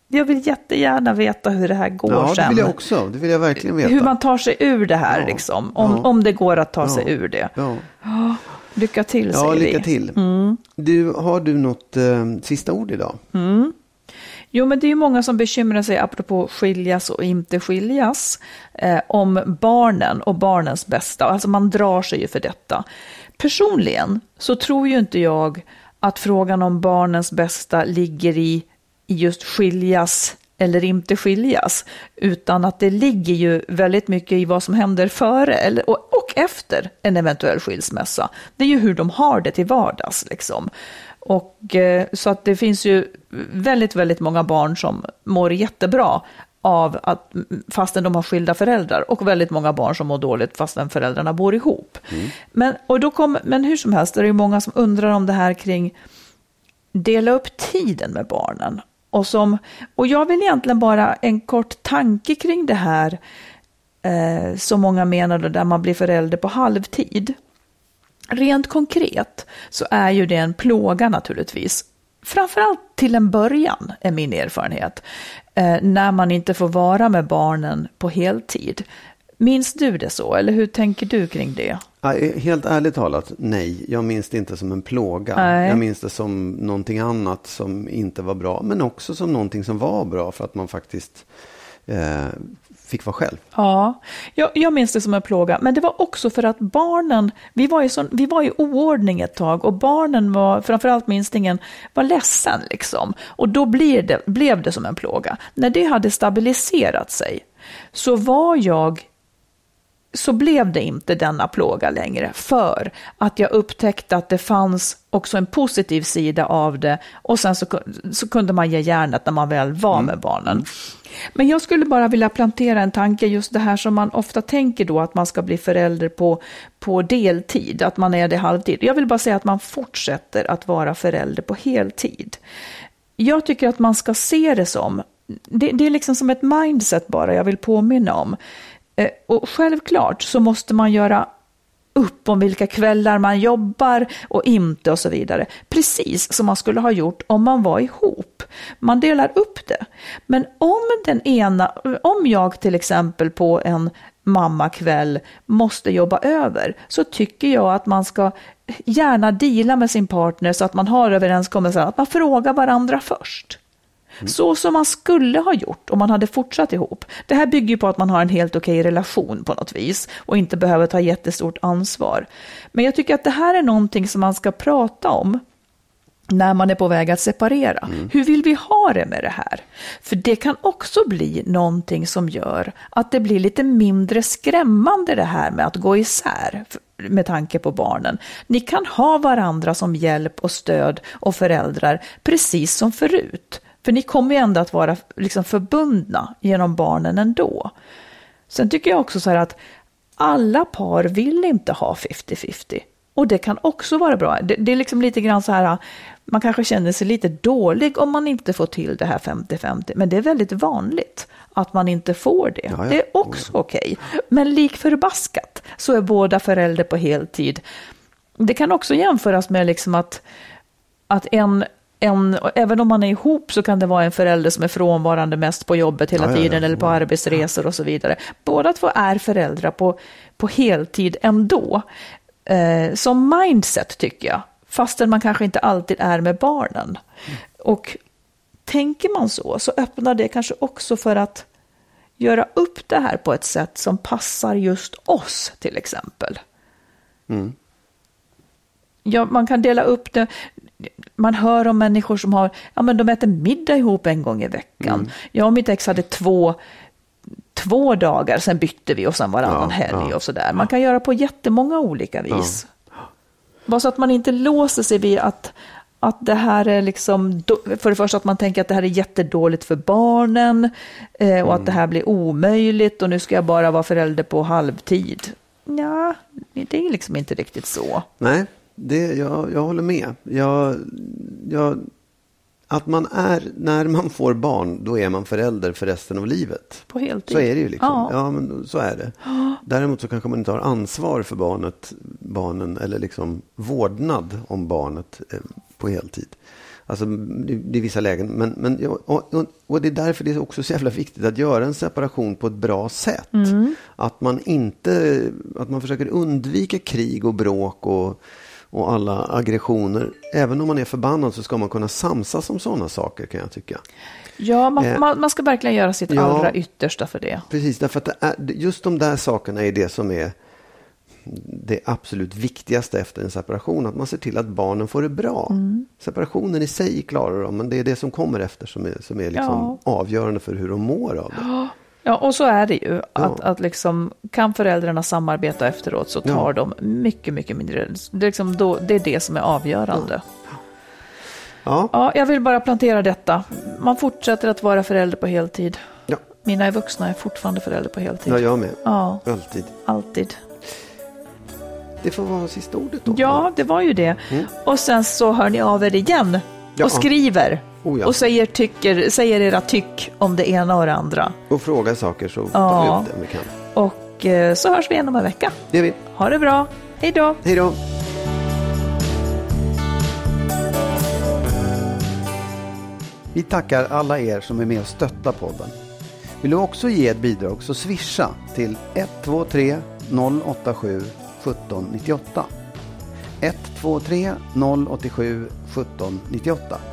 Jag vill jättegärna veta hur det här går ja, det sen. vill jag också. Det vill jag verkligen veta. Hur man tar sig ur det här, Ja. liksom. Om, Ja. om det går att ta sig Ja. ur det. Ja, Lycka till, ja säger lycka vi. till. Du, har du något eh, sista ord idag? Jo, men det är ju många som bekymrar sig, apropå skiljas och inte skiljas, eh, om barnen och barnens bästa. Alltså man drar sig ju för detta. Personligen så tror ju inte jag att frågan om barnens bästa ligger i, i just skiljas eller inte skiljas, utan att det ligger ju väldigt mycket i vad som händer före eller, och, och efter en eventuell skilsmässa. Det är ju hur de har det till vardags. Liksom. Och, eh, så att det finns ju väldigt, väldigt många barn som mår jättebra av att, fastän de har skilda föräldrar och väldigt många barn som mår dåligt fastän föräldrarna bor ihop. Men, och då kom, men hur som helst, det är ju många som undrar om det här kring dela upp tiden med barnen. Och, som, och jag vill egentligen bara en kort tanke kring det här eh, som många menar då, där man blir förälder på halvtid. Rent konkret så är ju det en plåga naturligtvis. Framförallt till en början är min erfarenhet. Eh, när man inte får vara med barnen på heltid. Minns du det så, eller hur tänker du kring det? Helt ärligt talat, nej. Jag minns det inte som en plåga. Nej. Jag minns det som någonting annat som inte var bra. Men också som någonting som var bra för att man faktiskt eh, fick vara själv. Ja, jag, jag minns det som en plåga. Men det var också för att barnen, vi var, i sån, vi var i oordning ett tag och barnen var, framförallt minstingen, var ledsen liksom. Och då blir det, blev det som en plåga. När det hade stabiliserat sig så var jag så blev det inte denna plåga längre för att jag upptäckte att det fanns också en positiv sida av det och sen så, så kunde man ge järnet när man väl var med barnen. Men jag skulle bara vilja plantera en tanke, just det här som man ofta tänker då, att man ska bli förälder på, på deltid, att man är det halvtid. Jag vill bara säga att man fortsätter att vara förälder på heltid. Jag tycker att man ska se det som, det, det är liksom som ett mindset bara jag vill påminna om. Eh, och självklart så måste man göra upp om vilka kvällar man jobbar och inte och så vidare. Precis som man skulle ha gjort om man var ihop. Man delar upp det. Men om den ena, om jag till exempel på en mammakväll måste jobba över så tycker jag att man ska gärna dela med sin partner så att man har överenskommelser att man frågar varandra först. Så som man skulle ha gjort om man hade fortsatt ihop. Det här bygger ju på att man har en helt okej relation på något vis och inte behöver ta jättestort ansvar. Men jag tycker att det här är någonting som man ska prata om när man är på väg att separera. Hur vill vi ha det med det här? För det kan också bli någonting som gör att det blir lite mindre skrämmande det här med att gå isär med tanke på barnen. Ni kan ha varandra som hjälp och stöd och föräldrar precis som förut. För ni kommer ju ändå att vara liksom förbundna genom barnen ändå. Sen tycker jag också så här att alla par vill inte ha 50-50. Och det kan också vara bra. Det, det är liksom lite grann så här, man kanske känner sig lite dålig om man inte får till det här 50-50. Men det är väldigt vanligt att man inte får det. Ja, ja. Det är också okej. Men lik förbaskat så är båda förälder på heltid. Det kan också jämföras med liksom att, att en en, även om man är ihop så kan det vara en förälder som är frånvarande mest på jobbet hela Ja, ja, ja. tiden eller på arbetsresor och så vidare. Båda två är föräldrar på, på heltid ändå. Eh, som mindset tycker jag fastän man kanske inte alltid är med barnen. Och tänker man så, så öppnar det kanske också för att göra upp det här på ett sätt som passar just oss till exempel. Mm. Ja, man kan dela upp det. Man hör om människor som har, ja men de äter middag ihop en gång i veckan. Mm. Jag och mitt ex hade två, två dagar, sen bytte vi och sen varannan Ja, helg ja. och sådär. Man kan göra på jättemånga olika vis. Bara så att man inte låser sig vid att, att det här är liksom, för det första att man tänker att det här är jättedåligt för barnen eh, och att det här blir omöjligt och nu ska jag bara vara förälder på halvtid. Ja, det är liksom inte riktigt så. Nej, det, jag, jag håller med. Jag, jag, att man är, när man får barn, då är man förälder för resten av livet. På heltid. Så är det ju liksom. Ja. Ja, men så är det. Däremot så kanske man inte har ansvar för barnet, barnen eller liksom vårdnad om barnet eh, på heltid. Alltså det, det är vissa lägen. Men, men, ja, och, och, och det är därför det är också så jävla viktigt att göra en separation på ett bra sätt. Att man inte, att man försöker undvika krig och bråk och, och alla aggressioner. Även om man är förbannad så ska man kunna samsas om sådana saker kan jag tycka. Ja, man, Eh, man, man ska verkligen göra sitt ja. allra yttersta för det. Precis, därför att är, just de där sakerna är det som är det absolut viktigaste efter en separation. Att man ser till att barnen får det bra. Mm. Separationen i sig klarar de, men det är det som kommer efter som är, som är liksom avgörande för hur de mår av det. Ja, och så är det ju. Att, Ja. att liksom, kan föräldrarna samarbeta efteråt så tar Ja. de mycket, mycket mindre. Det är, liksom då, det är det som är avgörande. Ja, Ja, jag vill bara plantera detta. Man fortsätter att vara förälder på heltid. ja, Mina är vuxna är fortfarande förälder på heltid. ja jag med. Ja, Alltid. alltid. Det får vara sista ordet då. Ja, det var ju det. Och sen så hör ni av er igen Mm. Ja. och skriver. Oh, ja. Och säger, tycker, säger era tyck om det ena och det andra. Och fråga saker så tar vi upp det vi kan. Och eh, så hörs vi igen om en vecka. Det gör vi. Ha det bra. Hej då. Hej då! Vi tackar alla er som är med och stöttar podden. Vill du också ge ett bidrag så swisha till 123 087 1798. 123 087 1798.